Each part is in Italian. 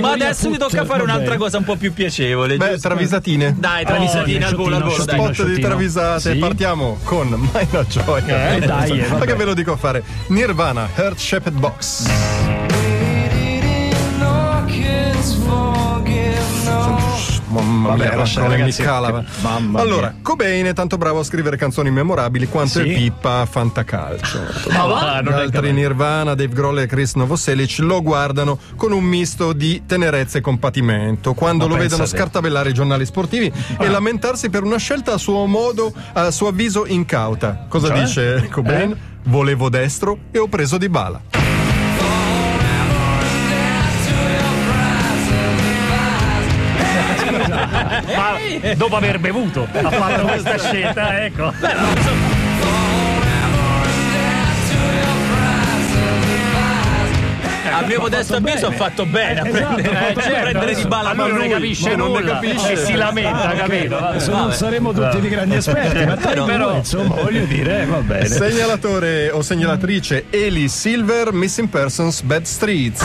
Ma adesso mi tocca fare un'altra cosa un po' più piacevole. Beh, giusto? travisatine. Dai, travisatine Oh, al volo, al volo, dai. Spot di sciottino. travisate, Sì. partiamo con Mina Gioia. Eh, dai, eh, Ma che ve lo dico a fare? Nirvana, Heart Shaped Box. Mamma Vabbè, mia, lascia, ragazzi, cala. che- mamma allora, mia. Cobain è tanto bravo a scrivere canzoni memorabili quanto Sì. è Pippa fantacalcio. Ma va? Gli altri Nirvana, Dave Grohl e Chris Novoselic lo guardano con un misto di tenerezza e compatimento quando Ma lo vedono scartabellare i giornali sportivi e lamentarsi per una scelta a suo modo, a suo avviso incauta. Cosa Cioè? dice Cobain? Eh? Volevo destro e ho preso di bala. Ma dopo aver bevuto ha fatto questa scelta, ecco. Avevo detto avviso, ho fatto bene a prendere, Eh, a certo, prendere di bala ma lui non ne capisce non nulla capisce. e si lamenta, capito? Adesso non saremo tutti di grandi esperti, ma Però, però, insomma, voglio dire, eh, va bene. Segnalatore o segnalatrice Eli Silver, Missing Persons, Bad Streets.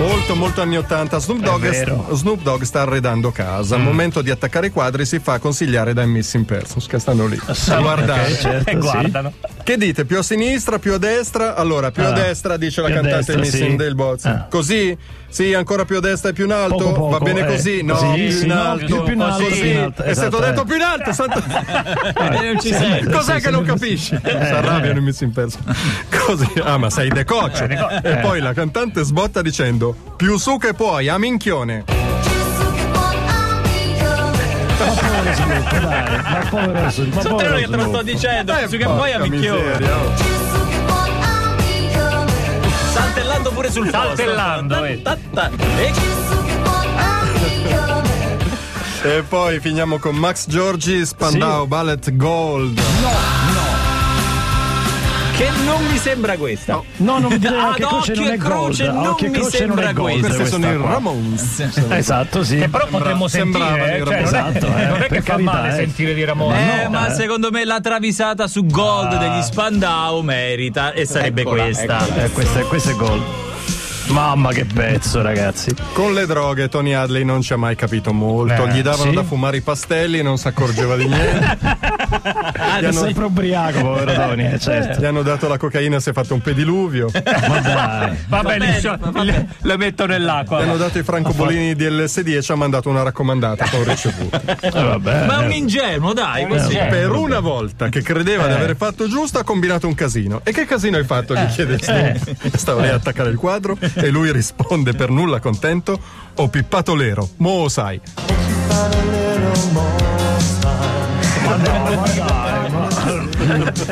Molto molto anni 80 Snoop Dogg. Snoop Dogg sta arredando casa. Al momento di attaccare i quadri si fa consigliare dai Missing Persons Che stanno lì. A guardare ok, certo, E sì. Che dite? Più a sinistra, più a destra? Allora, più a Ah, destra dice la a cantante destra, Missing sì. del Boz Ah. Così? Sì, ancora più a destra e più in alto? Poco, poco, Va bene eh. così? No, Sì, più sì, in alto più- più in alto, Così? più in alto, È stato esatto, detto eh. più in alto santo... sei. Cos'è che non capisci? Si arrabbiano i Missing Persons Così, ah ma sei decoccio E poi la cantante sbotta dicendo Più su che puoi, a minchione Snoop, dai, ma povero Snoop, ma Sono te povero che te lo sto dicendo, Eh, su che poi a miseria, oh. Saltellando pure sul posto. Saltellando, eh. Ta- E E poi finiamo con Max Giorgi Spandau Ballet Gold che non mi sembra questa. No, non mi dire Ad che croce occhio non e è croce gold. non mi croce non sembra è gold. questa. Questi sono questa i. Ramones Esatto, sì. E però potremmo sembravano sentire, eh, cioè, Ramones. non, è, Esatto, eh, non è che per fa carità, male eh. sentire di Ramon. Eh, no, ma eh. secondo me la travisata su Gold degli Spandau merita e sarebbe Eccola, questa. Eh, questo, è, questo è gold. Mamma che pezzo, ragazzi. Con le droghe Tony Hadley non ci ha mai capito molto. Eh, Gli davano sì? da fumare i pastelli e non si accorgeva di niente. È hanno- sempre ubriaco, povero Tony, eh, certo. Gli hanno dato la cocaina e si è fatto un pediluvio. Gli Ma dai. Va bene, bene, cioè, va le, le metto nell'acqua. hanno dato i francobolini di LSD e ci ha mandato una raccomandata con ricevuto. Eh, vabbè. Ma un ingenuo, dai, così. ingenuo. Per una volta che credeva di aver fatto giusto ha combinato un casino. E che casino hai fatto? Gli chiede Steve. Stava lì a attaccare il quadro e lui risponde per nulla contento ho pippato l'ero, mo lo sai.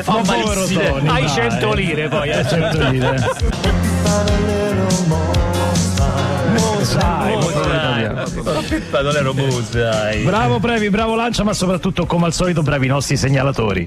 Fa povero malissimo. Tony. Hai dai. 100 lire poi. eh. Dire. Sai, molto italiano. Non ero dai. Bravo Previ, bravo Lancia, ma soprattutto come al solito bravi i nostri segnalatori.